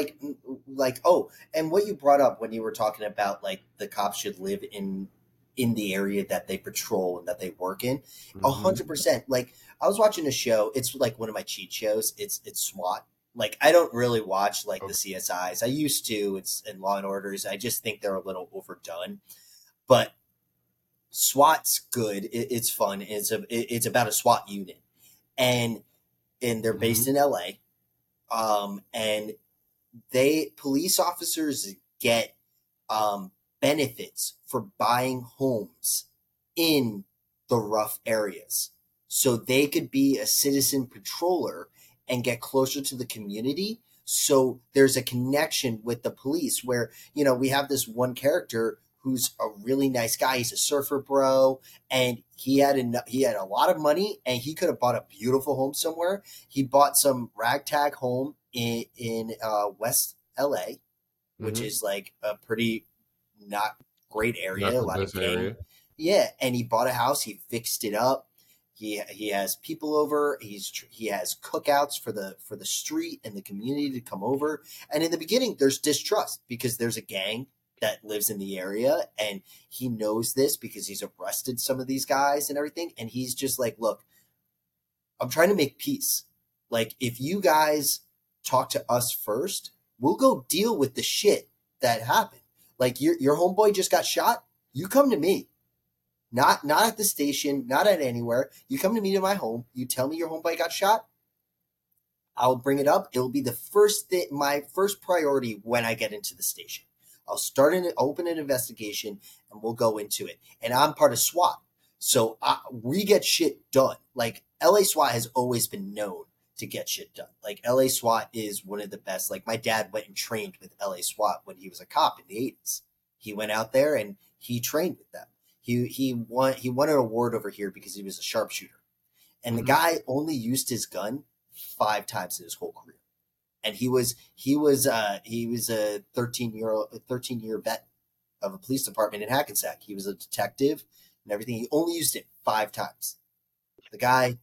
like like oh and what you brought up when you were talking about like the cops should live in in the area that they patrol and that they work in a Mm-hmm. hundred percent. Like i was watching a show it's like one of my cheat shows it's it's swat. Like i don't really watch like the csis i used to it's in law and orders. I just think they're a little overdone. But swat's good. It, it's fun. It's a it- it's about a swat unit. And and they're based in la um and they police officers get um, benefits for buying homes in the rough areas. So they could be a citizen patroller and get closer to the community. So there's a connection with the police where you know we have this one character who's a really nice guy. He's a surfer bro and he had enough, he had a lot of money and he could have bought a beautiful home somewhere. He bought some ragtag home in in uh, West LA, which Mhm. is like a pretty not great area. Not a lot of area. Yeah, and he bought a house. He fixed it up. He he has people over. He's he has cookouts for the for the street and the community to come over. And in the beginning, there's distrust because there's a gang that lives in the area, and he knows this because he's arrested some of these guys and everything. And he's just like, look, I'm trying to make peace. Like, if you guys talk to us first, we'll go deal with the shit that happened. Like your your homeboy just got shot. You come to me. Not not at the station, not at anywhere. You come to me to my home. You tell me your homeboy got shot. I'll bring it up. It'll be the first thing, my first priority when I get into the station. I'll start an open an investigation and we'll go into it. And I'm part of SWAT, so I, we get shit done. Like LA SWAT has always been known to get shit done. Like LA SWAT is one of the best. Like my dad went and trained with LA SWAT when he was a cop in the 80s. He went out there and he trained with them. He he won he won an award over here because he was a sharpshooter. And the Mhm. guy only used his gun 5 times in his whole career. And he was he was uh he was a 13 year old 13 year vet of a police department in Hackensack. He was a detective and everything. He only used it 5 times. The guy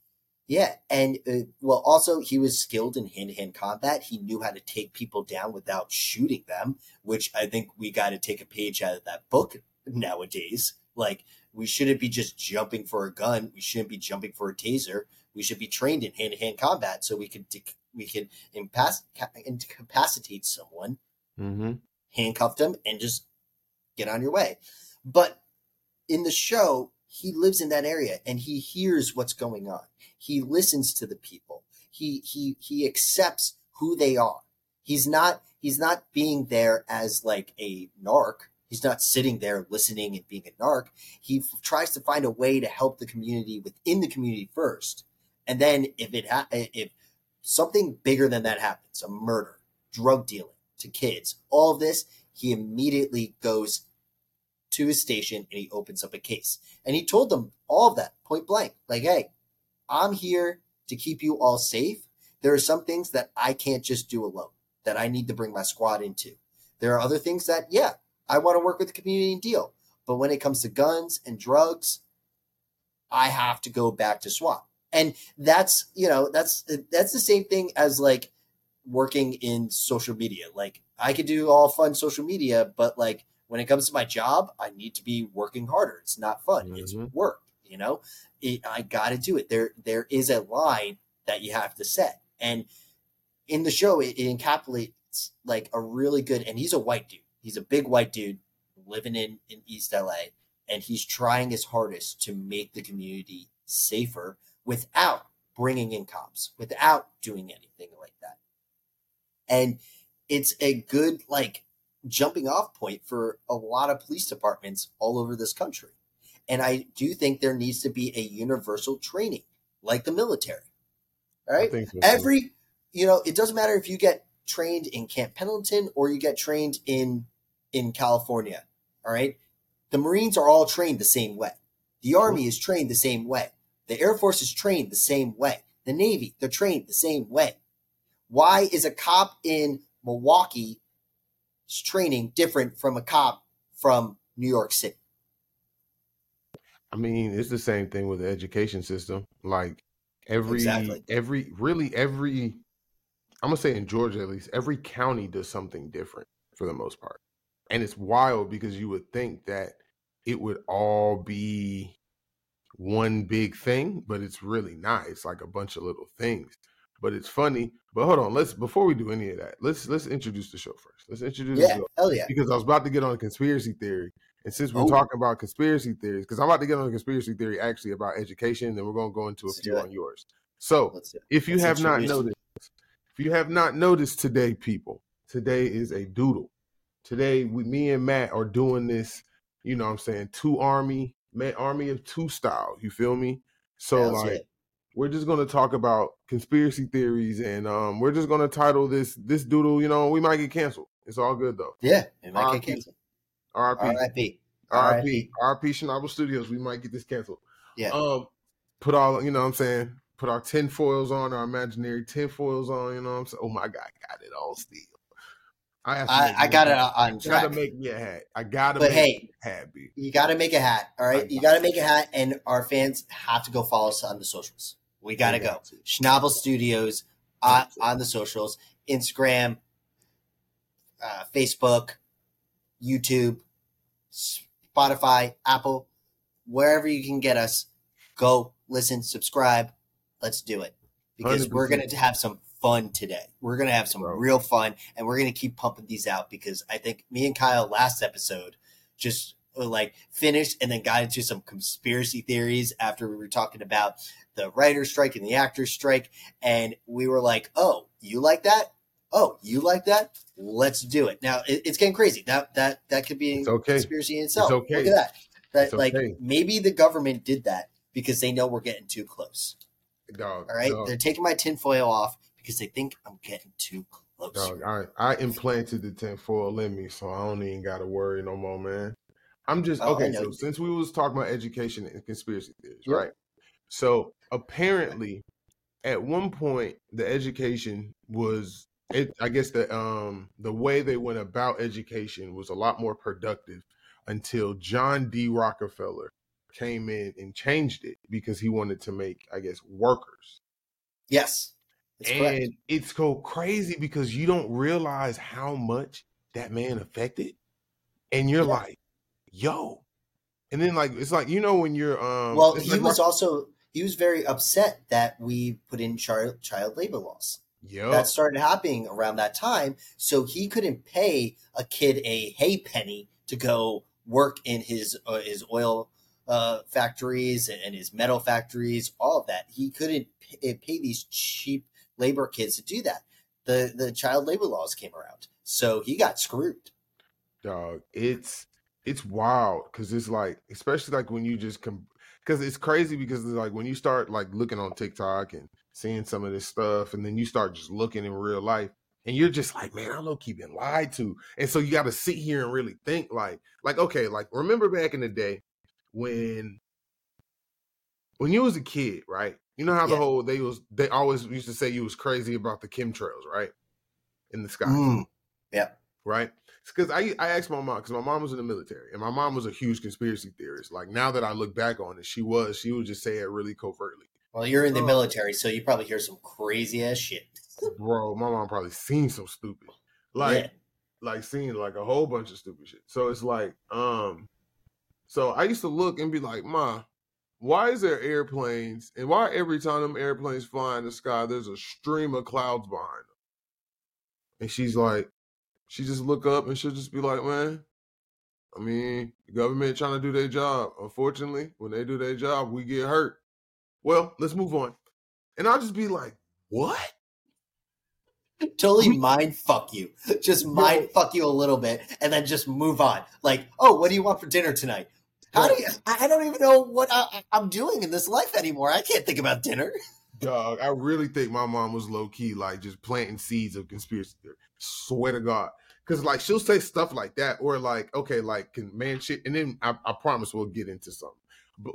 yeah, and uh, well, also he was skilled in hand-to-hand combat. He knew how to take people down without shooting them, which I think we got to take a page out of that book nowadays. Like we shouldn't be just jumping for a gun. We shouldn't be jumping for a taser. We should be trained in hand-to-hand combat so we could dec- we impass- incapacitate someone, Mm-hmm. handcuff them, and just get on your way. But in the show, he lives in that area and he hears what's going on. He listens to the people. He he he accepts who they are. He's not he's not being there as like a narc. He's not sitting there listening and being a narc. He f- tries to find a way to help the community within the community first. And then if it ha- if something bigger than that happens, a murder, drug dealing to kids, all of this, he immediately goes to his station and he opens up a case. And he told them all of that point blank. Like, hey, I'm here to keep you all safe. There are some things that I can't just do alone, that I need to bring my squad into. There are other things that, yeah, I want to work with the community and deal. But when it comes to guns and drugs, I have to go back to SWAT. And that's, you know, that's that's the same thing as like working in social media. Like I could do all fun social media, but like when it comes to my job, I need to be working harder. It's not fun. It's Mhm. work. You know, it, I got to do it. There, there is a line that you have to set, and in the show, it, it encapsulates like a really good. And he's a white dude. He's a big white dude living in in East LA, and he's trying his hardest to make the community safer without bringing in cops, without doing anything like that. And it's a good like jumping off point for a lot of police departments all over this country. And I do think there needs to be a universal training like the military. All right. so. Every, you know, it doesn't matter if you get trained in Camp Pendleton or you get trained in in California. All right. The Marines are all trained the same way. The Army is trained the same way. The Air Force is trained the same way. The Navy, they're trained the same way. Why is a cop in Milwaukee training different from a cop from New York City? I mean, it's the same thing with the education system. Like every Exactly. every really every I'm gonna say in Georgia at least, every county does something different for the most part. And it's wild because you would think that it would all be one big thing, but it's really not. It's like a bunch of little things. But it's funny. But hold on, let's before we do any of that, let's let's introduce the show first. Let's introduce Yeah, the show hell yeah. because I was about to get on a conspiracy theory. And since we're Oh. talking about conspiracy theories, because I'm about to get on a conspiracy theory actually about education, then we're gonna go into a Let's few on yours. So it. if you Let's have not noticed, if you have not noticed today, people, today is a doodle. Today, we, me and Matt are doing this. You know, what I'm saying two army, man, army of two style. You feel me? So Hell's like, yeah. We're just gonna talk about conspiracy theories, and um, we're just gonna title this this doodle. You know, we might get canceled. It's all good though. Yeah, it might get canceled. R.I.P. R.I.P. R.I.P. R.I.P. Chernobyl Studios. We might get this canceled. Yeah. Um, put all you know. what I'm saying put our tin foils on, our imaginary tin foils on. You know what I'm saying? Oh my god, got it all still. I to I, I got it on I gotta make me a hat. I gotta But make hey, a hat, B. you got to make a hat. All right. I you got got to make a hat, and our fans have to go follow us on the socials. We got to go. Schnabel Studios on, on the socials, Instagram, uh, Facebook, YouTube, Spotify, Apple, wherever you can get us. Go listen, subscribe. Let's do it because we are going to have some fun today. We're going to have some Bro. real fun, and we're going to keep pumping these out because I think me and Kyle last episode just uh, like finished and then got into some conspiracy theories after we were talking about the writer's strike and the actor's strike. And we were like, oh, you like that? Oh, you like that? Let's do it. Now it, it's getting crazy. That that that could be It's okay. conspiracy in itself. okay. Look at that. That It's like okay. maybe the government did that because they know we're getting too close. Dog. All right. Dog, They're taking my tinfoil off because they think I'm getting too close. dog, I I implanted the tinfoil in me, so I don't even gotta worry no more, man. I'm just Oh, okay. So since we was talking about education and conspiracy theories, Yep. right? So apparently, at one point, the education was it. I guess the um the way they went about education was a lot more productive until John D. Rockefeller came in and changed it because he wanted to make, I guess, workers. Yes. And correct. it's go crazy because you don't realize how much that man affected, and you're Yeah. like, "Yo," and then like it's like you know when you're um Well, he like was also he was very upset that we put in child child labor laws. Yeah, That started happening around that time, so he couldn't pay a kid a hay penny to go work in his uh, his oil uh, factories and his metal factories, all of that. He couldn't pay, pay these cheap labor kids to do that. The the child labor laws came around, so he got screwed. dog, it's it's wild because it's like especially like when you just come because it's crazy because it's like when you start like looking on TikTok and seeing some of this stuff, and then you start just looking in real life. And you're just like, man, I'm low key been lied to. And so you got to sit here and really think like, like, okay, like remember back in the day when when you was a kid, right? You know how the Yeah. whole they was they always used to say you was crazy about the chemtrails, right? In the sky, Mm. Right? Because I I asked my mom because my mom was in the military and my mom was a huge conspiracy theorist. Like now that I look back on it, she was she would just say it really covertly. Well, you're in the Oh. military, so you probably hear some crazy ass shit. Bro, my mom probably seen some stupid, like Yeah. like seen like a whole bunch of stupid shit. So it's like, um, so I used to look and be like, Ma, why is there airplanes and why every time them airplanes fly in the sky, there's a stream of clouds behind them? And she's like, she just look up and she'll just be like, man, I mean, the government trying to do their job. Unfortunately, when they do their job, we get hurt. Well, let's move on. And I'll just be like, what? totally mind fuck you. Just mind fuck you a little bit and then just move on. Like, oh, what do you want for dinner tonight? How do you, I I don't even know what I, I'm doing in this life anymore. I can't think about dinner. Dog, I really think my mom was low key, like just planting seeds of conspiracy theory. Swear to God. Cause like she'll say stuff like that, or like, okay, like can Manchurian, and then I, I promise we'll get into something.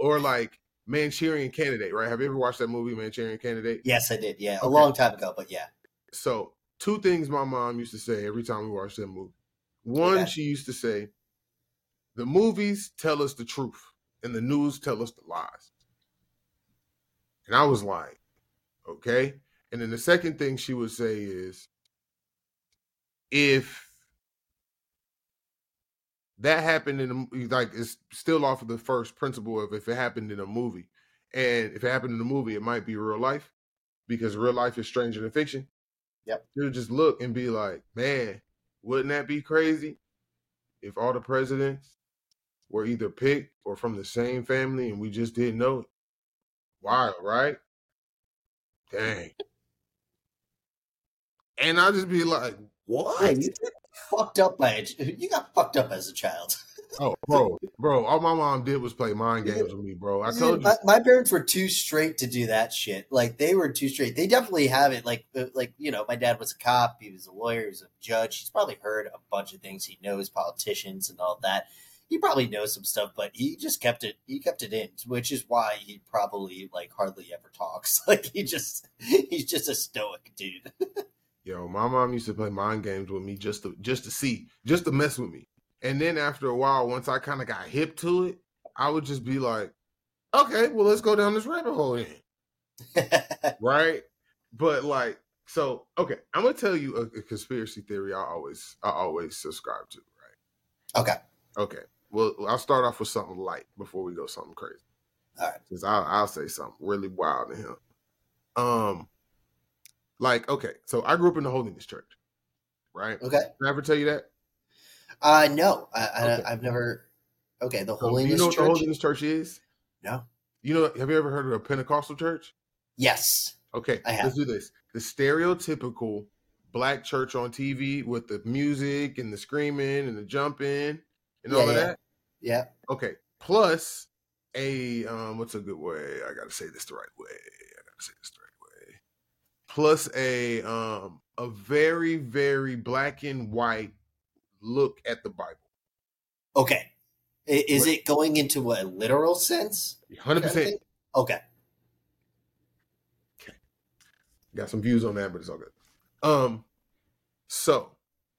Or like Manchurian Candidate, right? Have you ever watched that movie, Manchurian Candidate? Yes, I did. Yeah, a Okay. long time ago, but yeah. So two things my mom used to say every time we watched that movie. One, Okay. she used to say, the movies tell us the truth and the news tell us the lies. And I was like, okay. And then the second thing she would say is if that happened in a like it's still off of the first principle of if it happened in a movie. And if it happened in a movie, it might be real life because real life is stranger than fiction. Yep. You just look and be like, man, wouldn't that be crazy if all the presidents were either picked or from the same family and we just didn't know it? Wild, right? Dang. And I'll just be like, What? You fucked up by a, you got fucked up as a child. oh, bro, bro, all my mom did was play mind games with me, bro. I told you. my, my parents were too straight to do that shit. Like they were too straight. They definitely have it. Like uh, like you know, my dad was a cop. He was a lawyer. He was a judge. He's probably heard a bunch of things. He knows politicians and all that. He probably knows some stuff, but he just kept it. He kept it in, which is why he probably like hardly ever talks. Like he just he's just a stoic dude. Yo, my mom used to play mind games with me just to just to see, just to mess with me. And then after a while, once I kind of got hip to it, I would just be like, okay, well, let's go down this rabbit hole then. right? But like, so okay, I'm gonna tell you a, a conspiracy theory I always I always subscribe to, right? okay. Okay. Well, I'll start off with something light before we go something crazy. All right. Because I'll, I'll say something really wild to him. Um, like okay, so I grew up in the Holiness Church, right? Okay. Did I ever tell you that? Uh no, I, I Okay. I've never. Okay, the So, Holiness you know what Church. the Holiness Church is? No. You know, have you ever heard of a Pentecostal church? Yes. Okay, I have. let's do this. The stereotypical black church on TV with the music and the screaming and the jumping and all of yeah. that. Yeah. Okay, plus a um, what's a good way? I gotta say this the right way. I gotta say this the right way. Plus a um a very very black and white look at the Bible. Okay. Is it going into a literal sense? Hundred percent. thing? Okay. Got some views on that, but it's all good. Um, so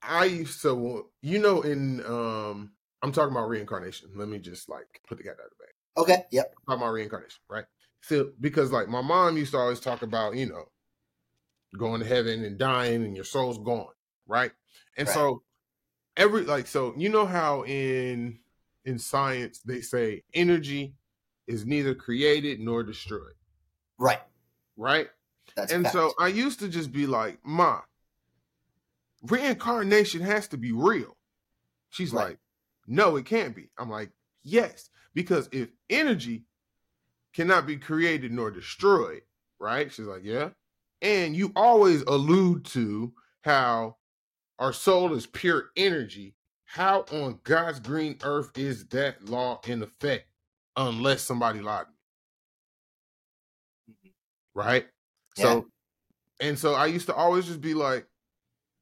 I used to, you know, in um, I'm talking about reincarnation. Let me just like put the cat out of the bag. Okay. Yep. Talking about reincarnation, right? So because like my mom used to always talk about, you know, going to heaven and dying and your soul's gone, right? And Right. so every like so you know how in in science they say energy is neither created nor destroyed, Right. right? That's and fact. so I used to just be like, Ma, reincarnation has to be real. She's Right. like, No, it can't be. I'm like, Yes, because if energy cannot be created nor destroyed, right? She's like, Yeah. And you always allude to how our soul is pure energy. How on God's green earth is that law in effect unless somebody lied to me? Right? Yeah. So, and so I used to always just be like,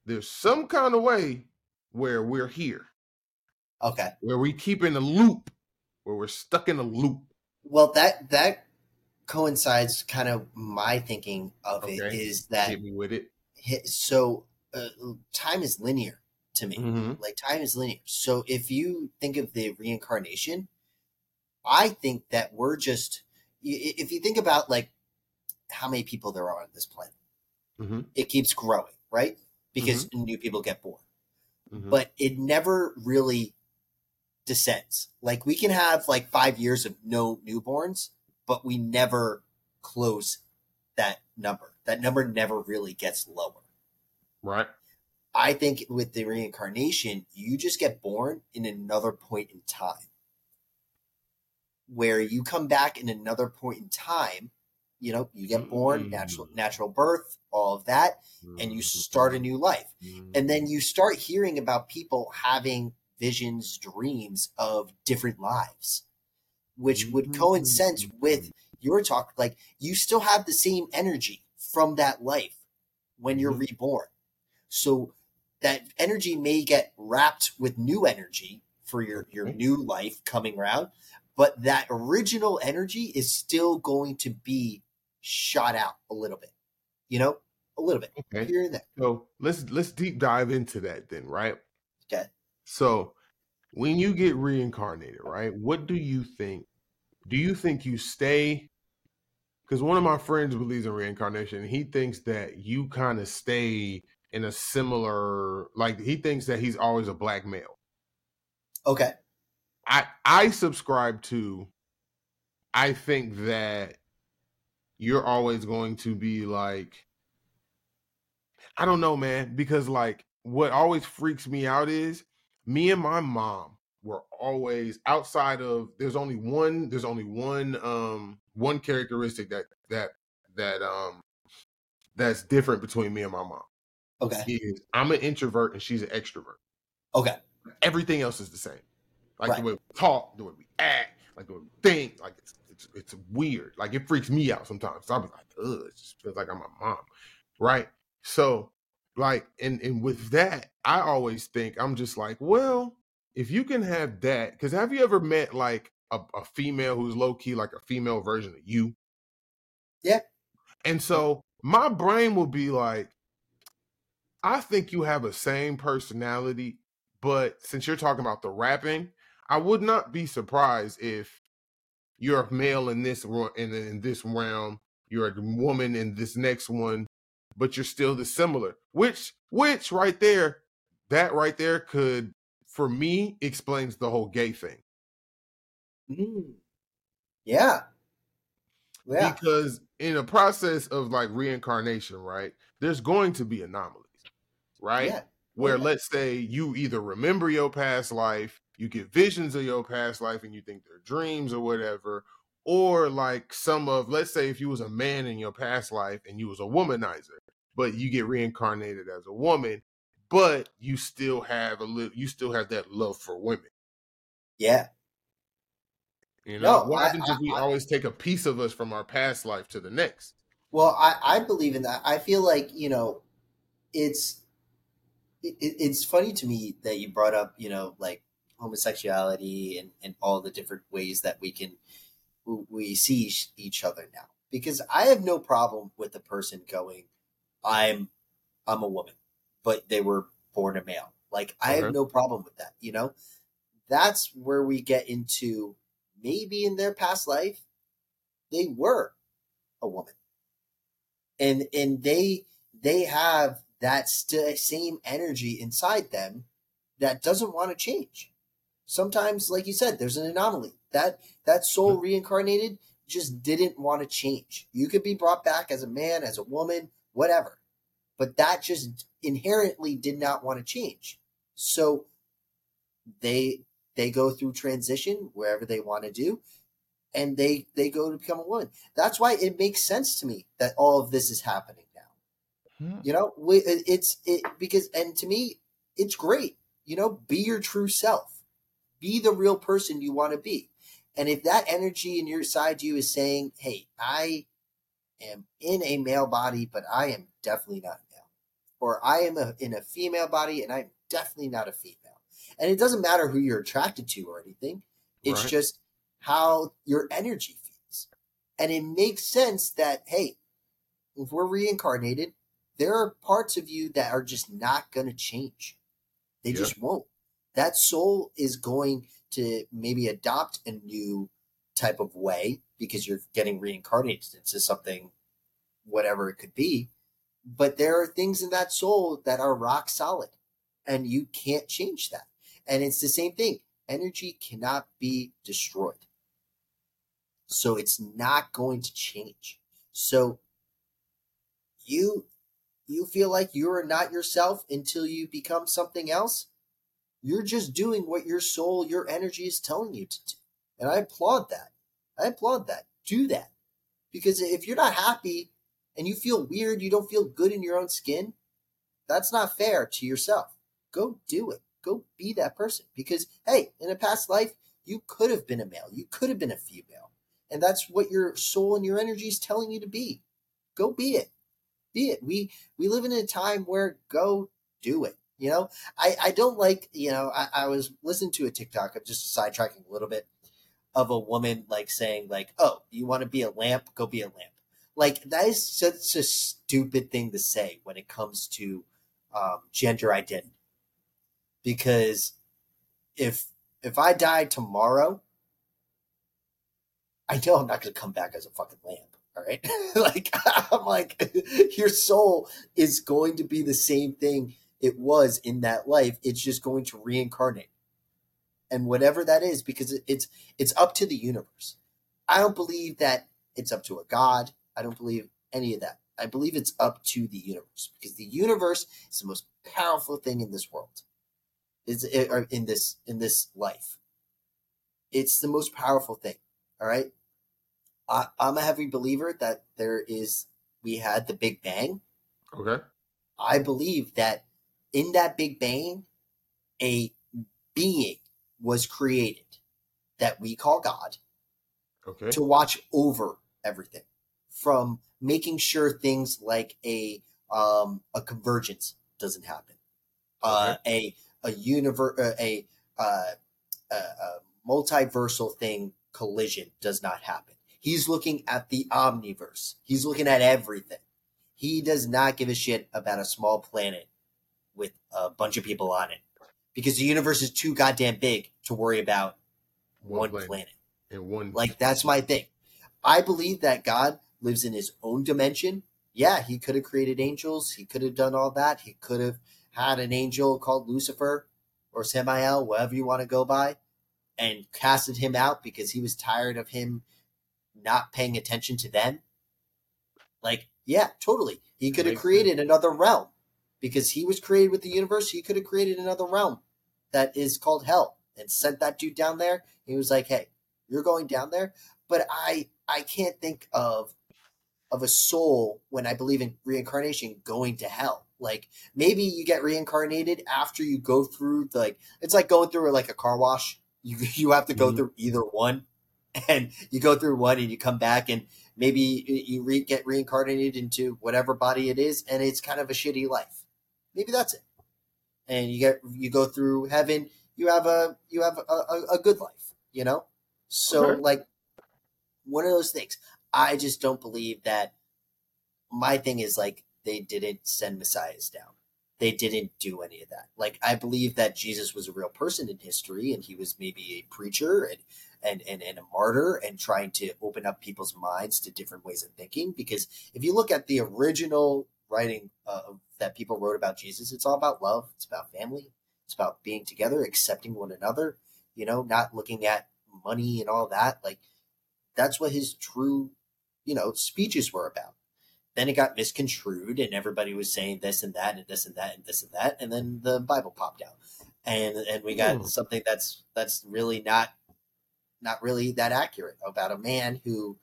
there's some kind of way where we're here, okay. where we keep in a loop, where we're stuck in a loop. Well, that that coincides kind of my thinking of it Okay. is that Hit me with it. so uh, time is linear to me. Mhm. Like time is linear. So if you think of the reincarnation, I think that we're just if you think about like how many people there are on this planet, Mhm. it keeps growing, right? Because new people get born. Mhm. but it never really descends. Like we can have like five years of no newborns, but we never close that number. That number never really gets lower. Right. I think with the reincarnation, you just get born in another point in time where you come back in another point in time. You know, you get born, natural Mm. natural birth, all of that, and you start a new life Mhm. and then you start hearing about people having visions dreams of different lives which would coincide with your talk like you still have the same energy from that life when you're Mhm. reborn so that energy may get wrapped with new energy for your your new life coming around but that original energy is still going to be shot out a little bit you know a little bit Okay. here and there So let's let's deep dive into that then, right? Okay. So when you get reincarnated, right? What do you think? Do you think you stay? because one of my friends believes in reincarnation. He thinks that you kind of stay in a similar, like he thinks that he's always a black male. Okay. I I subscribe to. I think that you're always going to be like. I don't know, man, because like what always freaks me out is me and my mom were always outside of there's only one there's only one um one characteristic that that that um that's different between me and my mom. Okay. Is I'm an introvert and she's an extrovert. Okay. Everything else is the same. Like Right. the way we talk, the way we act, like the way we think, like it's it's it's weird. Like it freaks me out sometimes. I'll be like, ugh, it just feels like I'm my mom. Right. So like and and with that, I always think I'm just like, well, if you can have that, because have you ever met like a, a female who's low key like a female version of you? Yeah. And so my brain will be like, I think you have a same personality, but since you're talking about the rapping, I would not be surprised if you're a male in this in, in this realm, you're a woman in this next one, but you're still the similar. Which which right there, that right there could for me explains the whole gay thing. Mm. Yeah. Yeah. Because in a process of like reincarnation, right, there's going to be anomalies, right? Yeah. Where yeah. let's say you either remember your past life, you get visions of your past life and you think they're dreams or whatever, or like some of let's say if you was a man in your past life and you was a womanizer, but you get reincarnated as a woman, but you still have a little you still have that love for women. Yeah. You know, No, what happens if we I- always take a piece of us from our past life to the next? Well, I, I believe in that. I feel like, you know, it's it, it's funny to me that you brought up, you know, like homosexuality and, and all the different ways that we can we see each- each other now. Because I have no problem with the person going, I'm I'm a woman, but they were born a male. Like I have uh-huh. no problem with that, you know? That's where we get into maybe in their past life they were a woman. And and they they have that st- same energy inside them that doesn't want to change. Sometimes like you said there's an anomaly. That that soul mm-hmm. reincarnated just didn't want to change. You could be brought back as a man as a woman whatever but that just inherently did not want to change. So they they go through transition wherever they want to do and they they go to become a woman. That's why it makes sense to me that all of this is happening now. Hmm. You know we, it's it because and to me it's great. You know be your true self. Be the real person you want to be. And if that energy in your side to you is saying hey i am in a male body but i am definitely not or i am a, in a female body and i'm definitely not a female and it doesn't matter who you're attracted to or anything it's Right. just how your energy feels and it makes sense that hey if we're reincarnated there are parts of you that are just not going to change. They Yeah. just won't. That soul is going to maybe adopt a new type of way because you're getting reincarnated into something, whatever it could be. But there are things in that soul that are rock solid and you can't change that. And it's the same thing. Energy cannot be destroyed. So it's not going to change. So you you feel like you are not yourself until you become something else, you're just doing what your soul, your energy is telling you to do. And I applaud that. I applaud that. Do that. Because if you're not happy and you feel weird, you don't feel good in your own skin, that's not fair to yourself. Go do it. Go be that person. Because, hey, in a past life, you could have been a male, you could have been a female. And that's what your soul and your energy is telling you to be. Go be it be it. We we live in a time where go do it. You know, I I don't like. You know, I, I was listening to a TikTok. I'm just sidetracking a little bit of a woman like saying like, "Oh, you want to be a lamp? Go be a lamp." Like that is such a stupid thing to say when it comes to um, gender identity. Because if if I die tomorrow, I know I'm not going to come back as a fucking lamp. All right. like, I'm like, your soul is going to be the same thing it was in that life. It's just going to reincarnate. And whatever that is, because it's it's up to the universe. I don't believe that it's up to a god. I don't believe any of that. I believe it's up to the universe because the universe is the most powerful thing in this world. Is eh, in this in this life. It's the most powerful thing. All right. I, I'm a heavy believer that there is we had the Big Bang. Okay. I believe that in that Big Bang, a being was created that we call God. Okay. To watch over everything from making sure things like a um, a convergence doesn't happen, uh, a a universe, uh, a, uh, a, a multiversal thing collision does not happen. He's looking at the omniverse. He's looking at everything. He does not give a shit about a small planet with a bunch of people on it because the universe is too goddamn big to worry about one, one planet. planet. And one like that's my thing. I believe that God lives in his own dimension. Yeah, he could have created angels. He could have done all that. He could have had an angel called Lucifer or Samael, whatever you want to go by, and casted him out because he was tired of him not paying attention to them. Like, yeah, totally. He could have created sense. another realm because he was created with the universe. He could have created another realm that is called hell and sent that dude down there. He was like, hey, you're going down there. But I I can't think of of a soul when I believe in reincarnation going to hell. Like maybe you get reincarnated after you go through the, like it's like going through like a car wash. You you have to go mm-hmm. through either one, and you go through one and you come back and maybe you re- get reincarnated into whatever body it is, and it's kind of a shitty life. Maybe that's it. And you get you go through heaven. You have a you have a, a, a good life. You know. So okay. like one of those things. I just don't believe that. My thing is like they didn't send messiahs down. They didn't do any of that. Like I believe that Jesus was a real person in history, and he was maybe a preacher and and and, and a martyr, and trying to open up people's minds to different ways of thinking. Because if you look at the original writing uh, that people wrote about Jesus, it's all about love. It's about family. It's about being together, accepting one another. You know, not looking at money and all that. Like that's what his true, you know, speeches were about. Then it got misconstrued, and everybody was saying this and that and this and that and this and that, and then the Bible popped out, and and we got Ooh. something that's that's really not not really that accurate about a man who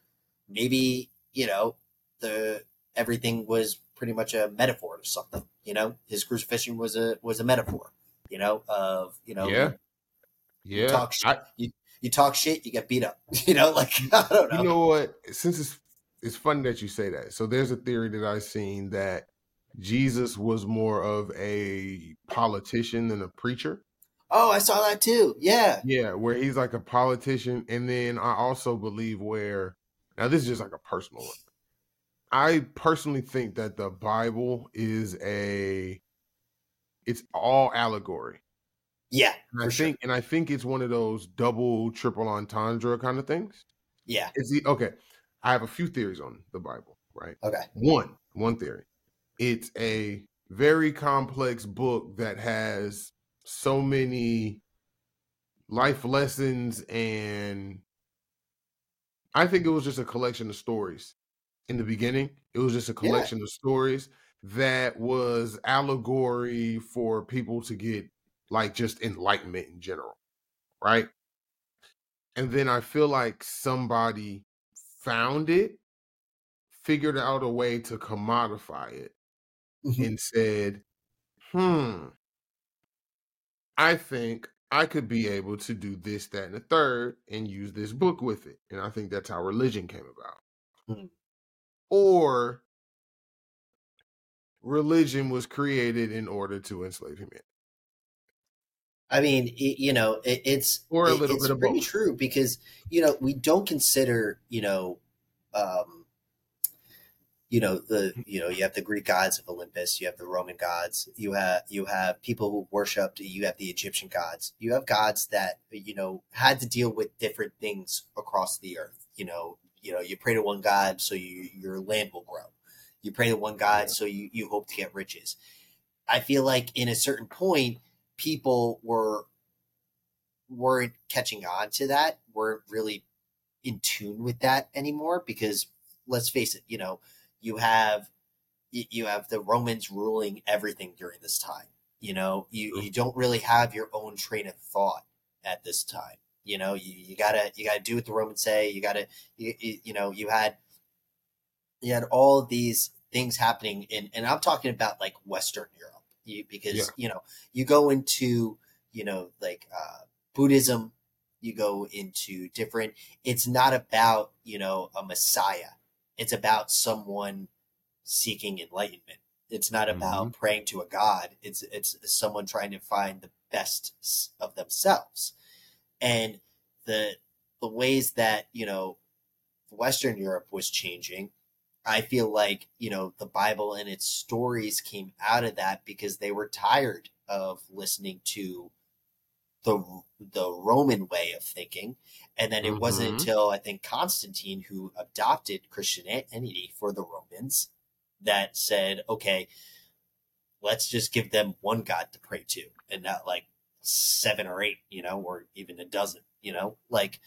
maybe you know the everything was pretty much a metaphor of something. You know, his crucifixion was a was a metaphor. You know, of you know, yeah, yeah. Talk shit. I, you, you talk shit, you get beat up. You know, like I don't know. You know what? Since it's it's funny that you say that. So there's a theory that I've seen that Jesus was more of a politician than a preacher. Oh, I saw that too. Yeah. Yeah, where he's like a politician. And then I also believe where now this is just like a personal one. I personally think that the Bible is a it's all allegory. Yeah, and I think, and I think it's one of those double, triple entendre kind of things. Yeah, it's the okay. I have a few theories on the Bible. Right. Okay. One, one theory. It's a very complex book that has so many life lessons and I think it was just a collection of stories in the beginning. It was just a collection yeah. of stories that was allegory for people to get like just enlightenment in general, right? And then I feel like somebody found it, figured out a way to commodify it, mm-hmm. and said, hmm, I think I could be able to do this, that, and the third and use this book with it. And I think that's how religion came about. Mm-hmm. Or religion was created in order to enslave humanity. I mean, it, you know, it, it's or a little it's bit of pretty both. true because you know we don't consider you know, um, you know the you know you have the Greek gods of Olympus, you have the Roman gods, you have you have people who worshipped, you have the Egyptian gods, you have gods that you know had to deal with different things across the earth. You know, you know you pray to one god so you, your land will grow you pray to one god Yeah. so you, you hope to get riches i feel like in a certain point people were weren't catching on to that weren't really in tune with that anymore because let's face it you know you have you have the romans ruling everything during this time you know? You, you don't really have your own train of thought at this time you know? You, you gotta you gotta do what the romans say you gotta you, you, you know you had you had all these things happening in and i'm talking about like western europe you, because Yeah. you know you go into you know like uh buddhism you go into different it's not about you know a messiah. It's about someone seeking enlightenment. It's not about praying to a god. It's it's someone trying to find the best of themselves. And the the ways that you know western europe was changing i feel like you know the bible and its stories came out of that because they were tired of listening to the the roman way of thinking and then it wasn't Mhm. until i think constantine who adopted christianity for the romans that said okay let's just give them one god to pray to and not like seven or eight you know or even a dozen you know like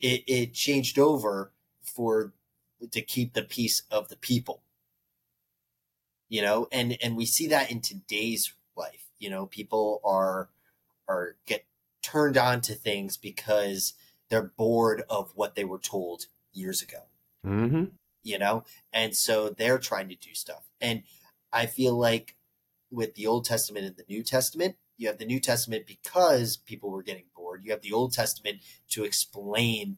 it, it changed over for to keep the peace of the people. You know and and we see that in today's life. You know people are are get turned on to things because they're bored of what they were told years ago. Mm-hmm. you know and so they're trying to do stuff. And i feel like with the old testament and the new testament you have the new testament because people were getting bored. You have the old testament to explain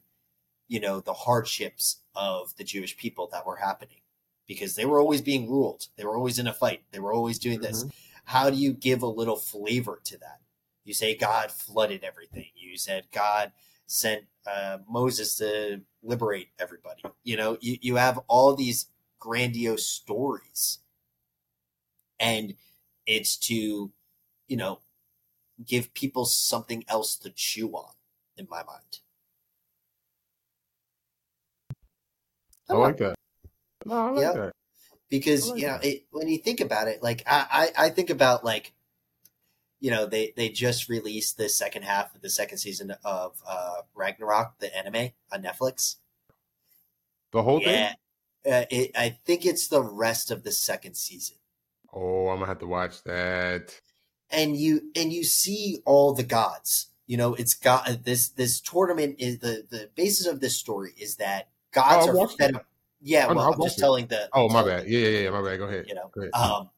you know the hardships of the jewish people that were happening because they were always being ruled. They were always in a fight. They were always doing this. How do you give a little flavor to that? You say god flooded everything. You said god sent uh, moses to liberate everybody. You know you, you have all these grandiose stories. And it's to you know give people something else to chew on in my mind I like that. No, I like Yeah. that. because like you know it, when you think about it like I, I i think about like you know they they just released the second half of the second season of uh ragnarok the anime on netflix The whole yeah thing. uh, it, i think it's the rest of the second season Oh, I'm gonna have to watch that. and you and you see all the gods you know it's got this this tournament is the the basis of this story is that gods Oh, I are fed up yeah Oh, well I i'm just it. telling the Oh, my bad. Yeah, yeah, yeah. My bad. Go ahead. you know ahead. um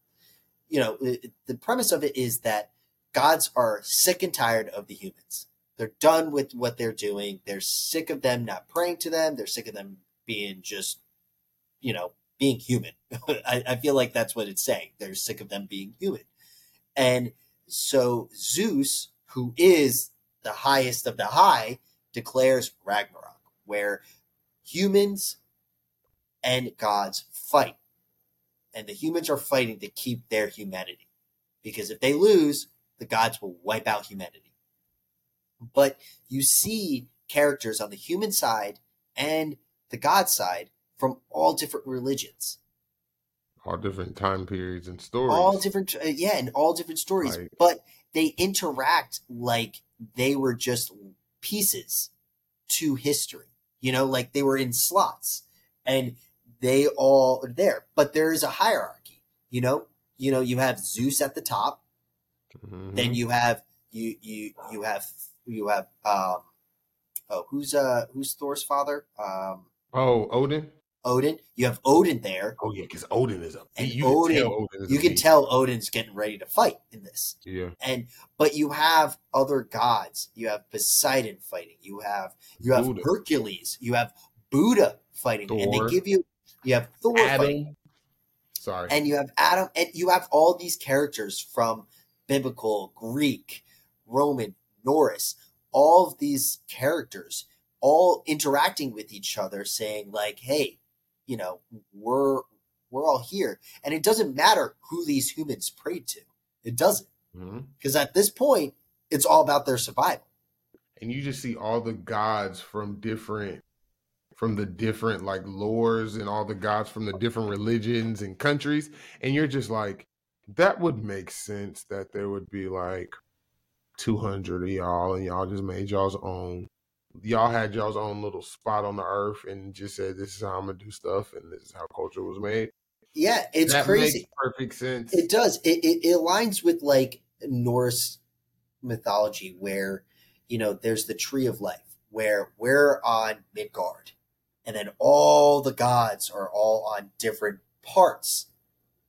you know it- the premise of it is that gods are sick and tired of the humans they're done with what they're doing they're sick of them not praying to them they're sick of them being just you know being human I, I feel like that's what it's saying they're sick of them being human and so zeus who is the highest of the high declares ragnarok where humans and gods fight. And the humans are fighting to keep their humanity. Because if they lose the gods will wipe out humanity. But you see characters on the human side and the god side from all different religions. All different time periods and stories. all different uh, yeah and all different stories. Right. but they interact like they were just pieces to history you know like they were in slots and they all are there but there is a hierarchy you know you know you have zeus at the top Mhm. then you have you you you have you have um oh who's uh who's thor's father um oh, Odin. Odin you have odin there Oh yeah, because Odin is a. And you Odin- can tell Odin you can beast. tell odin's getting ready to fight in this Yeah. and but you have other gods you have poseidon fighting you have you have Buddha. hercules you have buddha fighting and they give you you have thor fighting Sorry. and you have adam and you have all these characters from biblical greek roman norse all of these characters all interacting with each other saying like hey you know we're we're all here. And it doesn't matter who these humans prayed to. It doesn't. Mm-hmm. Because at this point it's all about their survival. And you just see all the gods from different from the different like lores and all the gods from the different religions and countries. And you're just like that would make sense that there would be like 200 of y'all and y'all just made y'all's own y'all had y'all's own little spot on the earth and just said this is how i'm gonna do stuff and this is how culture was made Yeah, it's that crazy. makes perfect sense It does. It, it, it aligns with like Norse mythology, where you know there's the tree of life, where we're on Midgard, and then all the gods are all on different parts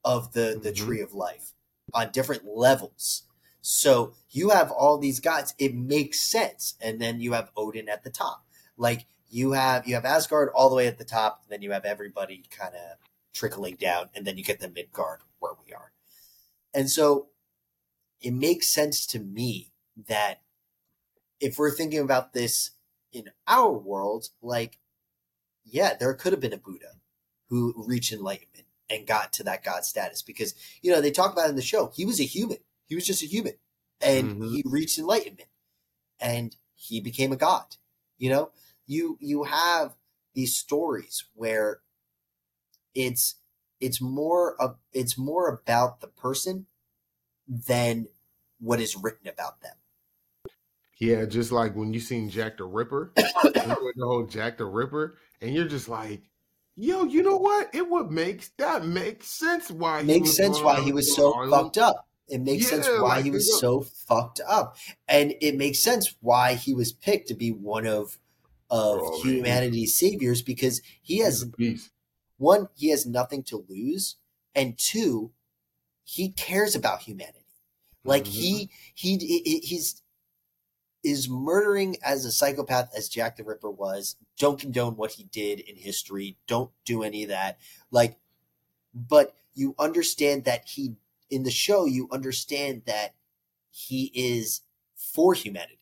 of the the Mhm. tree of life, on different levels. So you have all these gods. It makes sense, and then you have Odin at the top. Like you have you have Asgard all the way at the top, and then you have everybody kind of trickling down, and then you get the Midgard where we are. And so it makes sense to me that if we're thinking about this in our world, like, yeah, there could have been a Buddha who reached enlightenment and got to that God status because, you know, they talk about in the show, he was a human. He was just a human and Mhm. he reached enlightenment and he became a God. You know, you, you have these stories where it's, it's more of, it's more about the person than what is written about them. yeah just like when you seen jack the ripper the whole jack the ripper and you're just like yo you know what it would make that makes sense why he makes was sense why he was so Island. fucked up. It makes sense why like, he was so fucked up, and it makes sense why he was picked to be one of of Oh, man. humanity's saviors because he has one, he has nothing to lose, and two, he cares about humanity. Like Mhm. he he he- he's is murdering as a psychopath as Jack the Ripper was. Don't condone what he did in history. Don't do any of that. Like, but you understand that he in the show. You understand that he is for humanity.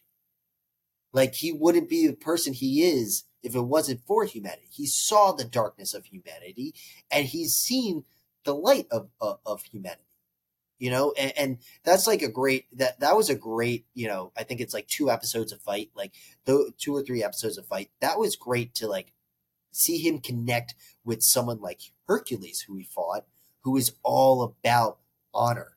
Like he wouldn't be the person he is if it wasn't for humanity. He saw the darkness of humanity, and he's seen the light of of, of humanity you know and, and that's like a great that that was a great you know i think it's like two episodes of fight like the two or three episodes of fight that was great to like see him connect with someone like hercules who he fought who is all about honor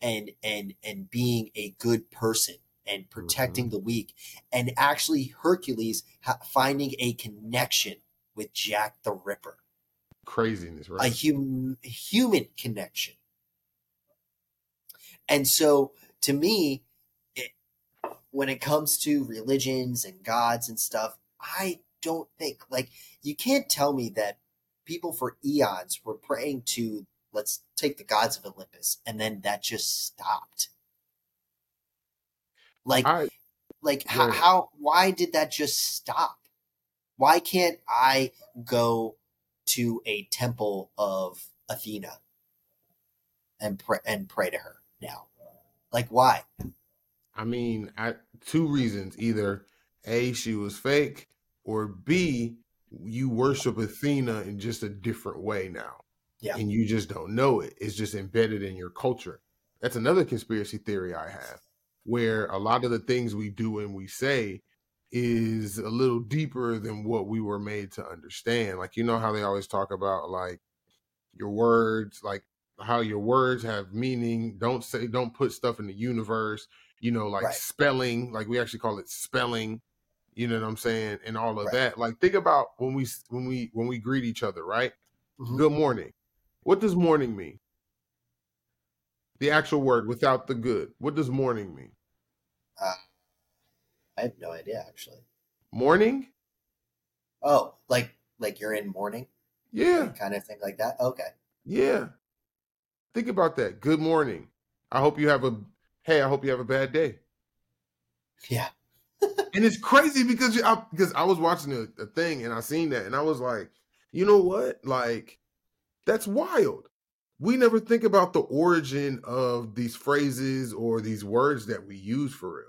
and and and being a good person and protecting mm-hmm. the weak. And actually hercules ha- finding a connection with jack the ripper. Craziness right? A hum- human connection. And so, to me, it, when it comes to religions and gods and stuff, I don't think like you can't tell me that people for eons were praying to let's take the gods of Olympus and then that just stopped. Like, I like how, how why did that just stop? Why can't I go to a temple of Athena and pray and pray to her now? Like why? I mean, I, two reasons: either a she was fake, or b you worship Athena in just a different way now, Yeah. and you just don't know it. It's just embedded in your culture. That's another conspiracy theory I have, where a lot of the things we do and we say is a little deeper than what we were made to understand. Like you know how they always talk about like your words, like how your words have meaning. Don't say, don't put stuff in the universe. You know, like Right. spelling, like we actually call it spelling. You know what I'm saying, and all of Right. that. Like think about when we when we when we greet each other, right? Mhm. Good morning. What does morning mean? The actual word without the good. What does morning mean? Uh, I have no idea actually. Morning? Oh, like like you're in mourning, Yeah, kind of thing like that. Okay. yeah. Think about that. Good morning. I hope you have a hey. I hope you have a bad day. Yeah. and it's crazy because you, I, because I was watching a, a thing and I seen that and I was like, you know what? Like, that's wild. We never think about the origin of these phrases or these words that we use for real.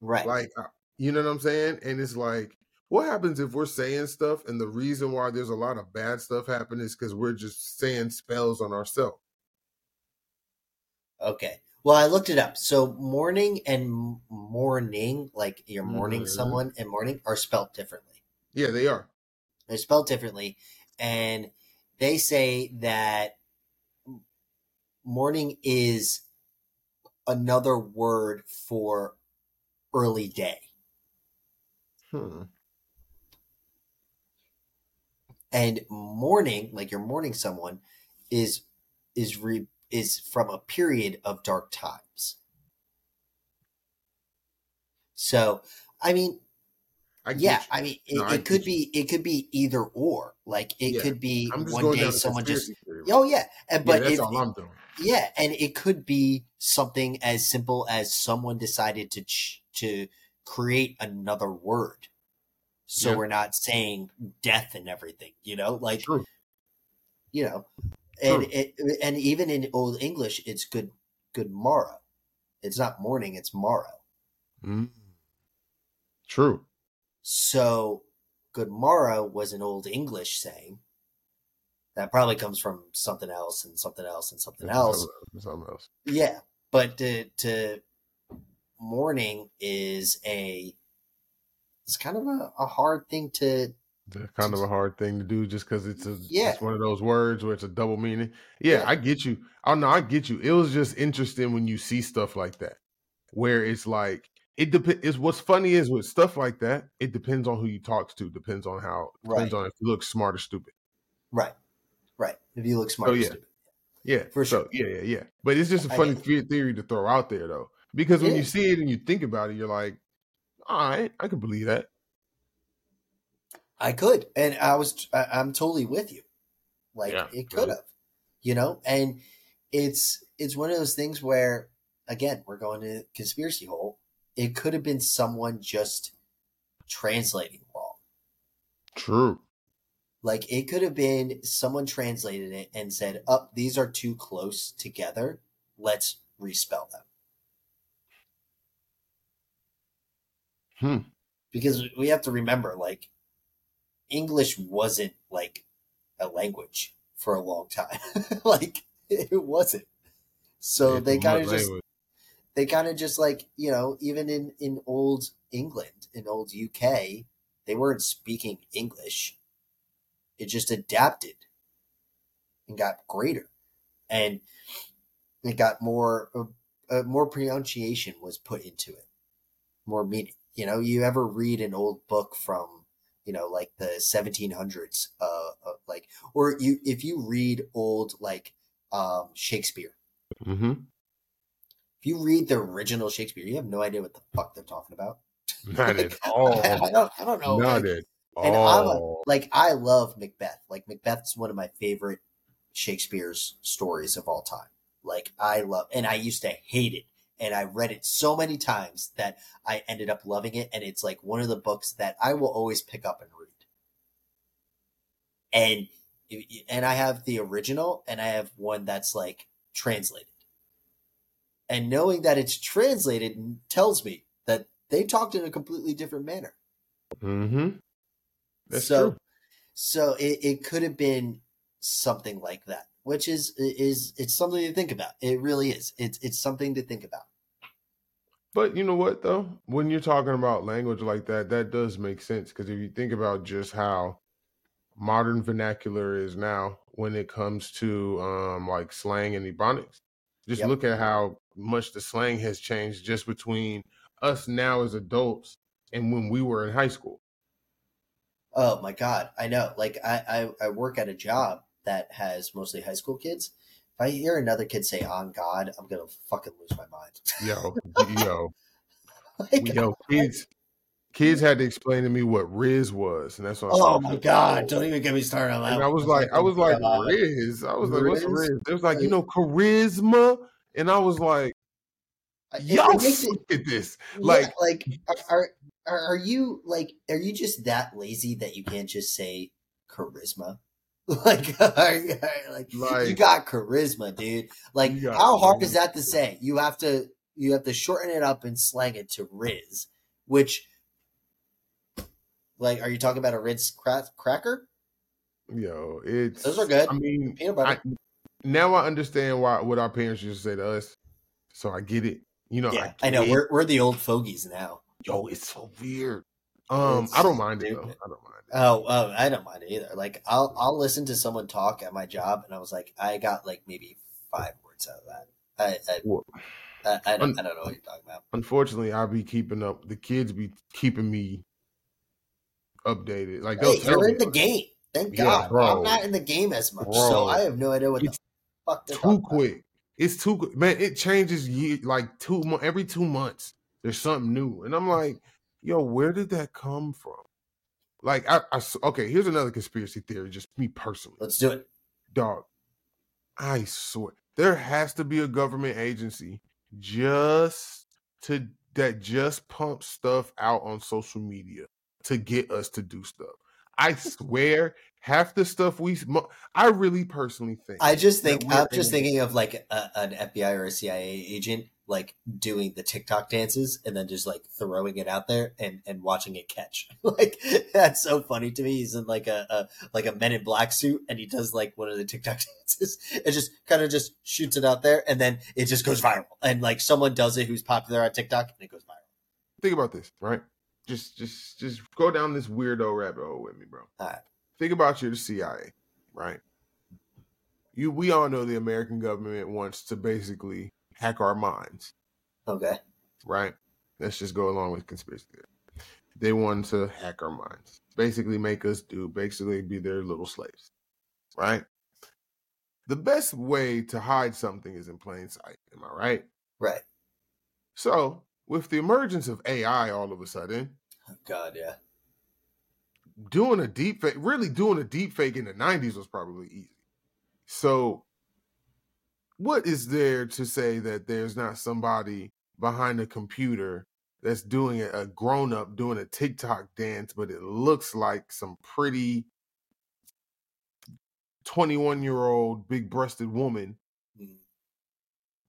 Right. Like, you know what I'm saying? And it's like, what happens if we're saying stuff and the reason why there's a lot of bad stuff happening is because we're just saying spells on ourselves? Okay. Well, I looked it up. So morning and morning, like you're mourning Mhm. someone and morning, are spelled differently. Yeah, they are. They're spelled differently, and they say that morning is another word for early day. Hmm. And mourning, like you're mourning someone, is is re, is from a period of dark times. So, I mean, I yeah. I mean, it, No, I could be it could be either or. Like it Yeah. could be one day someone just theory. oh yeah, and yeah, but that's if, all I'm doing. yeah, and it could be something as simple as someone decided to ch- to create another word, so Yeah. we're not saying death and everything. You know, like True. you know, and True. it and even in Old English, it's good good morrow. It's not morning; it's morrow. Mm. True. So, good morrow was an Old English saying. That probably comes from something else and something else and something else. Something, else. Yeah, but to to morning is a it's kind of a, a hard thing to It's kind of a hard thing to do just because it's a Yeah. it's one of those words where it's a double meaning. Yeah, Yeah. I get you. Oh no, I get you. It was just interesting when you see stuff like that, where it's like it depends. Is what's funny is with stuff like that, it depends on who you talk to. Depends on how. Right. Depends on if you look smart or stupid. right, right. If you look smart, Oh, yeah. stupid. Yeah, For so, sure. Yeah, yeah, yeah. But it's just a funny get it. the- theory to throw out there, though, because when Yeah. you see it and you think about it, you're like, all right, I could believe that. I could, and I was I, I'm totally with you. Like Yeah, it could have, you know, and it's it's one of those things where again we're going to conspiracy hole. It could have been someone just translating wrong. True. Like it could have been someone translated it and said, "Up, these are too close together. Let's respell them." Hmm. Because we have to remember, like, English wasn't like a language for a long time. like it wasn't. So Yeah, they kind of just? They kind of just like you know even in in old England in old UK they weren't speaking English. It just adapted and got greater, and it got more uh, uh, more pronunciation was put into it, more meaning. You know, you ever read an old book from you know like the 1700s, uh, uh like or you if you read old like um Shakespeare Mm-hmm. If you read the original Shakespeare, you have no idea what the fuck they're talking about. Not at all. I don't, I don't know. Not like, at and I'm a, all. like, I love Macbeth. Like, Macbeth's one of my favorite Shakespeare's stories of all time. Like, I love, and I used to hate it. And I read it so many times that I ended up loving it. And it's like one of the books that I will always pick up and read. And, and I have the original and I have one that's like translated. And knowing that it's translated tells me that they talked in a completely different manner. Mm-hmm. That's so, true. So it, it could have been something like that, which is is it's something to think about. It really is. It's it's something to think about. But you know what though? When you're talking about language like that, that does make sense because if you think about just how modern vernacular is now when it comes to um like slang and ebonics, just Yep. look at how much the slang has changed just between us now as adults and when we were in high school. Oh my god, I know. Like I I, I work at a job that has mostly high school kids. If I hear another kid say oh, "on God," I'm gonna fucking lose my mind. Yo, yo, Like, yo, kids, kids mm. had to explain to me what Riz was, and that's what. I oh my god! Don't even get me started on that. And I was like, I was like, uh, Riz. I was like, what's Riz? Riz? They was like, you know, charisma. And I was like, It- yo, it it- look at this. Yeah, Like, like are, are are you like are you just that lazy that you can't just say charisma? Like, you- like, you got charisma, dude. Like, how hard is that to say? You have to you have to shorten it up and slang it to Riz, which, like, are you talking about a Ritz cra- cracker? yo, it's Those are good. I mean, Peanut butter. I, now I understand why what our parents used to say to us. So I get it. You know, yeah, I know. We're we're the old fogies now. yo, it's so weird. Um, It's I don't mind it though. I don't mind Oh, oh, I don't mind it either. Like I'll I'll listen to someone talk at my job, and I was like, I got like maybe five words out of that. I I, Well, I, I, don't, un- I don't know what you're talking about. unfortunately, I be keeping up. The kids be keeping me updated. Like Hey, you're in the game. Thank Yeah, God. bro. I'm not in the game as much, Bro. so I have no idea what the fuck they're too about. quick. It's too man. It changes ye- like two every two months. There's something new, and I'm like, yo, where did that come from? Like, I, I okay. Here's another conspiracy theory. Just me personally, Let's do it. dog. I swear there has to be a government agency just to that just pumps stuff out on social media to get us to do stuff. I swear, half the stuff we, I really personally think. I just think I'm just in- thinking of like a, an FBI or a CIA agent like doing the TikTok dances and then just like throwing it out there and and watching it catch. like that's so funny to me. He's in like a, a like a Men in Black suit and he does like one of the TikTok dances and just kind of just shoots it out there and then it just goes viral. And like someone does it who's popular on TikTok and it goes viral. think about this, right? Just, just, just go down this weirdo rabbit hole with me, bro. All right. Think about you're the CIA, right? You, we all know the American government wants to basically hack our minds, Okay. right? Let's just go along with conspiracy theory. They want to hack our minds, basically make us do, basically be their little slaves, right? The best way to hide something is in plain sight. Am I right? Right. So, with the emergence of AI, all of a sudden, Oh, God, yeah. doing a deep fake, really doing a deep fake in the 90s was probably easy. So, what is there to say that there's not somebody behind a computer that's doing a, a grown up doing a TikTok dance, but it looks like some pretty 21 year old big breasted woman Mm.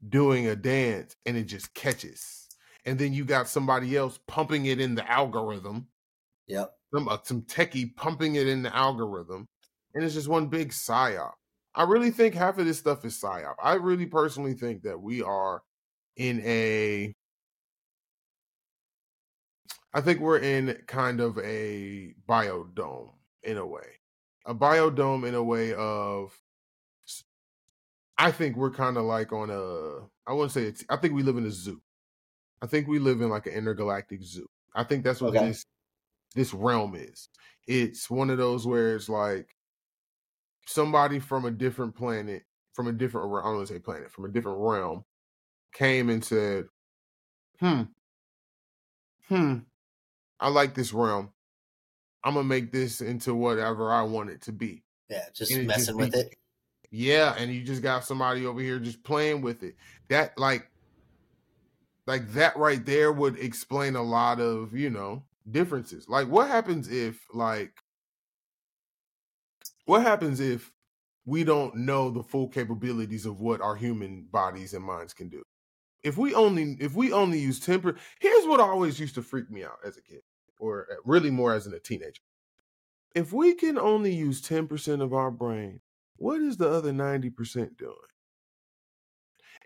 doing a dance and it just catches. And then you got somebody else pumping it in the algorithm Yep. some uh, some techie pumping it in the algorithm, and it's just one big psyop. I really think half of this stuff is psyop. I really personally think that we are in a. I think we're in kind of a biodome in a way, a biodome in a way of. I think we're kind of like on a. I wouldn't say it's. I think we live in a zoo. I think we live in like an intergalactic zoo. I think that's what Okay. this this realm is. It's one of those where it's like somebody from a different planet, from a different I don't want to say planet, from a different realm, came and said, "Hmm, hmm, I like this realm. I'm gonna make this into whatever I want it to be." Yeah. Just And it messing just with be- it. Yeah, and you just got somebody over here just playing with it. That like like that right there would explain a lot of, you know, differences. Like what happens if like what happens if we don't know the full capabilities of what our human bodies and minds can do? If we only if we only use 10 here's what always used to freak me out as a kid or uh, really more as a teenager. If we can only use 10% of our brain, what is the other 90% doing?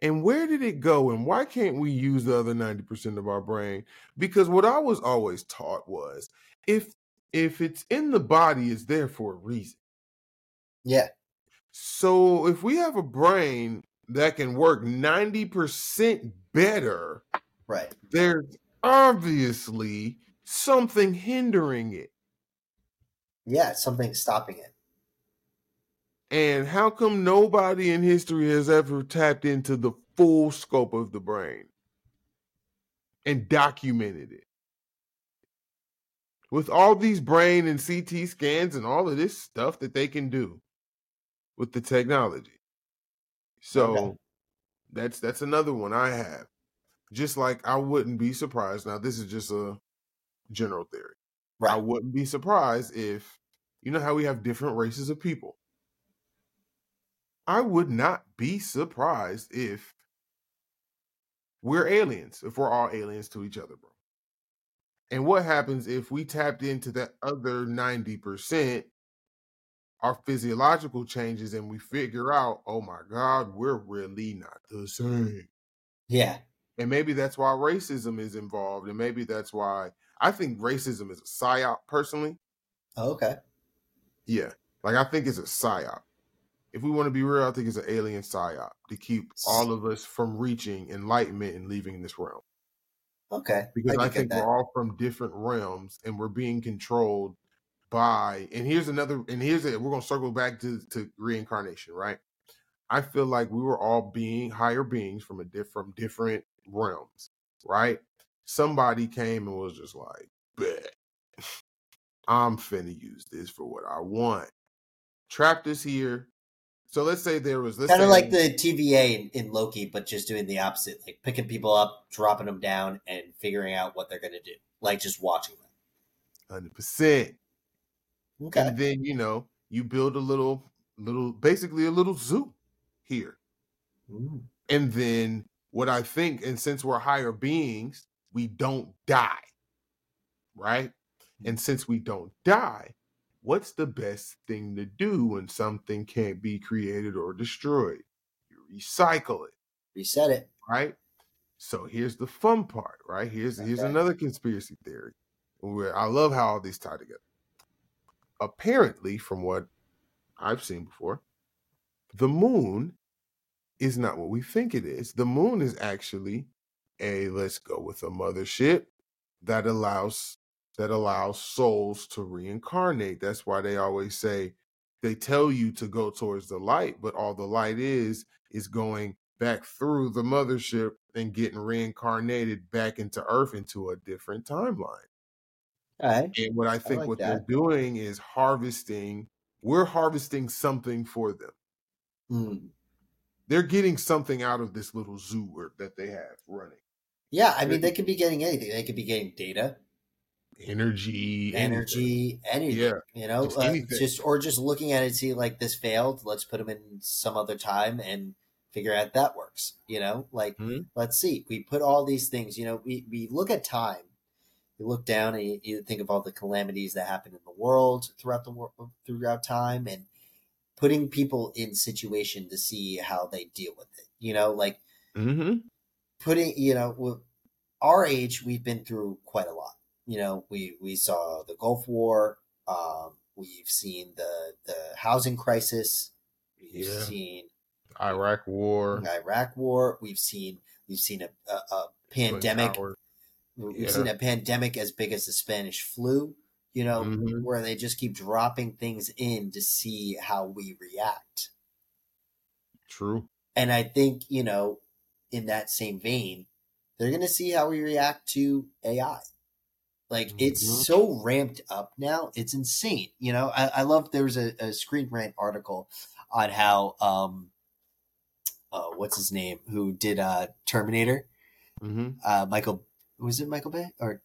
And where did it go? And why can't we use the other 90% of our brain? Because what I was always taught was if if it's in the body, it's there for a reason. Yeah. So if we have a brain that can work 90% better, Right. there's obviously something hindering it. Yeah. Something's stopping it. And how come nobody in history has ever tapped into the full scope of the brain and documented it? With all these brain and CT scans and all of this stuff that they can do with the technology. So Okay. that's that's another one I have. Just like I wouldn't be surprised. Now this is just a general theory. I wouldn't be surprised if you know how we have different races of people. I would not be surprised if we're aliens, if we're all aliens to each other, bro. And what happens if we tapped into that other 90%, our physiological changes, and we figure out, oh my God, we're really not the same. Yeah. And maybe that's why racism is involved. And maybe that's why I think racism is a psyop personally. Oh, okay. Yeah. Like I think it's a psyop. If we want to be real, I think it's an alien psyop to keep all of us from reaching enlightenment and leaving this realm. Okay. Because I I, think we're all from different realms and we're being controlled by and here's another and here's it we're gonna circle back to, to reincarnation, right? I feel like we were all being higher beings from a diff- from different realms, right? Somebody came and was just like, bet I'm finna use this for what I want. Trapped us here. So let's say there was let's Kind of like the TVA in, in Loki, but just doing the opposite, like picking people up, dropping them down, and figuring out what they're going to do, like just watching them. hundred percent. Okay. And then you know you build a little, little, basically a little zoo here. Ooh. And then what I think, and since we're higher beings, we don't die, right? And since we don't die, what's the best thing to do when something can't be created or destroyed? You recycle it, Reset it. right? So here's the fun part, right? Here's here's another conspiracy theory. Where I love how all these tie together. Apparently, from what I've seen before, the moon is not what we think it is. The moon is actually a let's go with a mothership that allows that allows souls to reincarnate. That's why they always say they tell you to go towards the light, but all the light is is going back through the mothership and getting reincarnated back into Earth into a different timeline. All right. And what I think like what that. they're doing is harvesting. We're harvesting something for them. Mm. They're getting something out of this little zoo that they have running. Yeah, I mean, they could be getting anything. They could be getting data, Energy, energy, anything. Yeah, you know, just uh, just or just looking at it, see like this failed. Let's put them in some other time and figure out that works. You know, like Mhm. let's see. We put all these things. You know, we we look at time. You look down and you, you think of all the calamities that happen in the world throughout the world throughout time, and putting people in situation to see how they deal with it. You know, like hmm putting you know our age we've been through quite a lot you know we we saw the gulf war um we've seen the the housing crisis we've Yeah. seen Iraq War, iraq war we've seen we've seen a, a, a pandemic we've Yeah. seen a pandemic as big as the spanish flu you know Mhm. where they just keep dropping things in to see how we react True. And I think, you know, in that same vein, they're going to see how we react to AI. Like it's Mhm. so ramped up now. It's insane. You know, I, I love there was a, a Screen Rant article on how, um, uh, what's his name, who did uh, Terminator? mm-hmm. Uh, Michael, was it Michael Bay? Or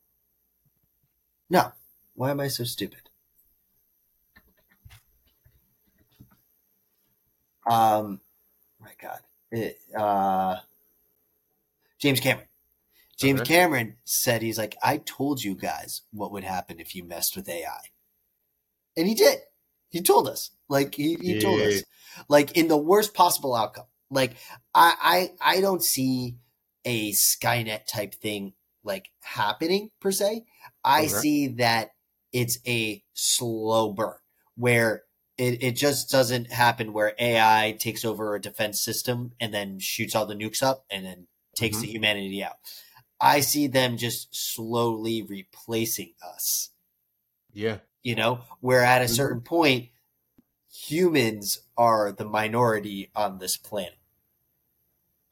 no? Why am I so stupid? Um, my God, it, uh, James Cameron. James Okay. Cameron said he's like, I told you guys what would happen if you messed with AI, and he did. He told us, like he, he told us, like in the worst possible outcome. Like I, I, I don't see a Skynet type thing like happening per se. I Okay. see that it's a slow burn where it, it just doesn't happen where AI takes over a defense system and then shoots all the nukes up and then takes Mhm. the humanity out. I see them just slowly replacing us, Yeah. you know, where at a Mhm. certain point, humans are the minority on this planet.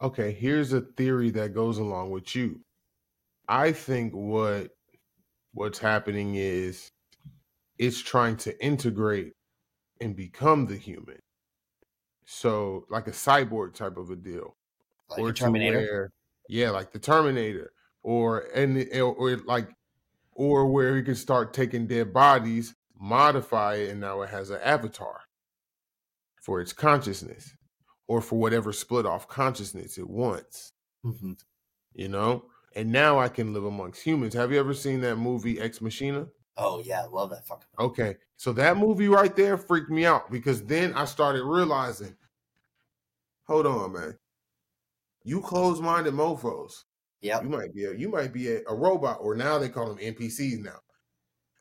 Okay, here's a theory that goes along with you. I think what what's happening is it's trying to integrate and become the human. So like a cyborg type of a deal. Like or Terminator. where- yeah, like the Terminator, or and or, like, or where you can start taking dead bodies, modify it, and now it has an avatar for its consciousness, or for whatever split off consciousness it wants. Mhm. You know, and now I can live amongst humans. Have you ever seen that movie Ex Machina? Oh yeah, I love that fucking. Okay, so that movie right there freaked me out because then I started realizing, hold on, man, you closed-minded mofo's. Yep. You might be a you might be a, a robot, or now they call them NPCs now.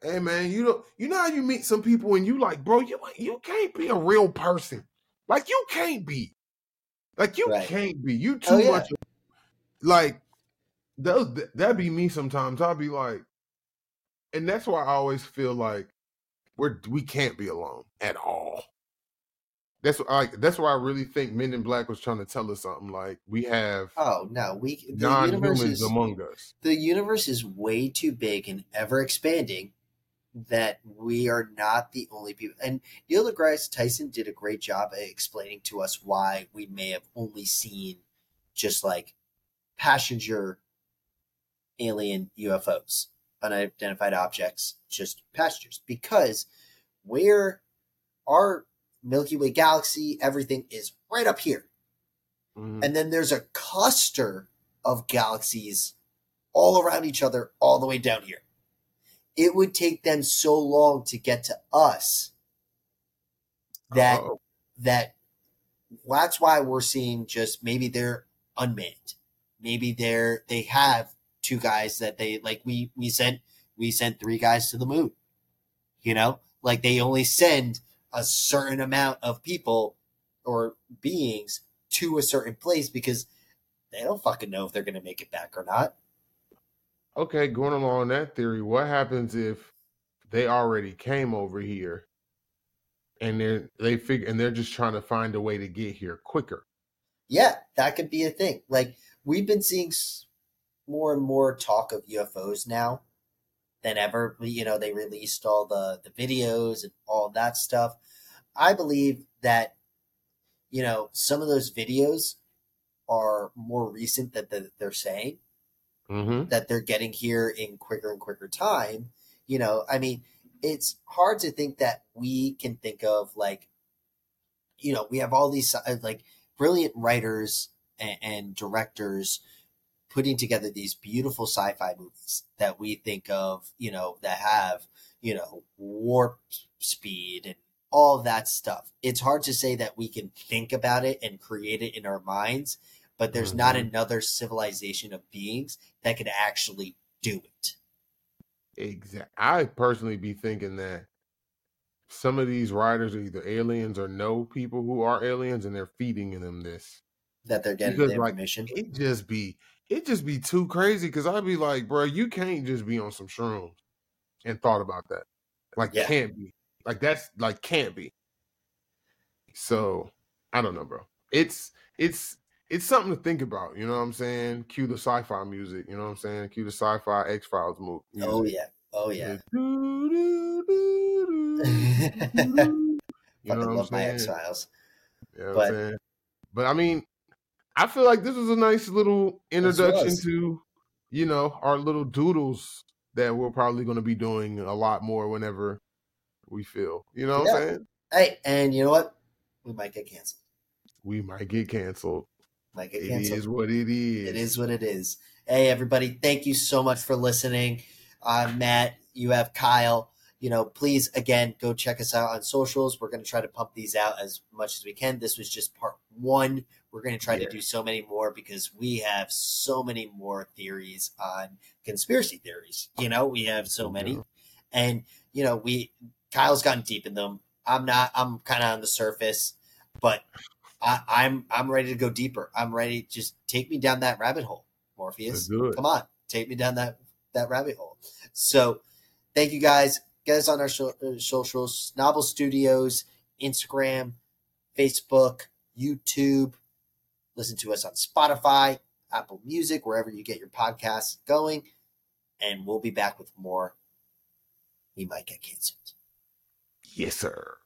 Hey man, you know, you know how you meet some people and you like, bro, you you can't be a real person. Like you can't be. Like you right. can't be. You oh, too oh, yeah. much. Like that that be me sometimes. I'll be like, and that's why I always feel like we're we can't be alone at all. That's like that's why I really think Men in Black was trying to tell us something. Like we have oh no, we the non-humans is, among us. The universe is way too big and ever expanding that we are not the only people. And Neil deGrasse Tyson did a great job at explaining to us why we may have only seen just like passenger alien UFOs, unidentified objects, just passengers, because where our Milky Way galaxy, everything is right up here. Mm-hmm. And then there's a cluster of galaxies all around each other, all the way down here. It would take them so long to get to us that Uh-oh. that that's why we're seeing just maybe they're unmanned. Maybe they're they have two guys that they like we we sent we sent three guys to the moon. You know? Like they only send a certain amount of people or beings to a certain place because they don't fucking know if they're going to make it back or not. Okay, going along that theory, what happens if they already came over here and they they figure and they're just trying to find a way to get here quicker? Yeah, that could be a thing. Like we've been seeing more and more talk of UFOs now than ever. You know, they released all the the videos and all that stuff. I believe that you know some of those videos are more recent that the, they're saying mm-hmm. that they're getting here in quicker and quicker time. You know, I mean, it's hard to think that we can think of like, you know, we have all these uh, like brilliant writers and, and directors putting together these beautiful sci-fi movies that we think of, you know, that have, you know, warp speed and all that stuff. It's hard to say that we can think about it and create it in our minds, but there's mm-hmm. not another civilization of beings that could actually do it. Exactly. I personally be thinking that some of these writers are either aliens or know people who are aliens and they're feeding them this. That they're getting because, the information. Like, it just be it just be too crazy because I'd be like, bro, you can't just be on some shrooms and thought about that. Like, yeah. can't be. Like, that's like can't be. So I don't know, bro. It's it's it's something to think about. You know what I'm saying? Cue the sci-fi music. You know what I'm saying? Cue the sci-fi X Files movie. Oh yeah. Oh yeah. you know love I'm saying? my X Files. Yeah, but, but I mean, I feel like this was a nice little introduction to, you know, our little doodles that we're probably going to be doing a lot more whenever we feel. You know what yeah. I'm saying? Hey, and you know what? We might get canceled. We might get canceled. Might get canceled. It is what it is. It is what it is. Hey, everybody! Thank you so much for listening. I'm Matt. You have Kyle you know, please again go check us out on socials. We're going to try to pump these out as much as we can. This was just part one. We're going to try yeah. to do so many more because we have so many more theories on conspiracy theories. You know, we have so many, and you know, we Kyle's gotten deep in them. I'm not. I'm kind of on the surface, but I, I'm I'm ready to go deeper. I'm ready. Just take me down that rabbit hole, Morpheus. Come on, take me down that that rabbit hole. So, thank you guys Get us on our uh, socials, Novel Studios, Instagram, Facebook, YouTube. Listen to us on Spotify, Apple Music, wherever you get your podcasts going. And we'll be back with more. We might get canceled. Yes, sir.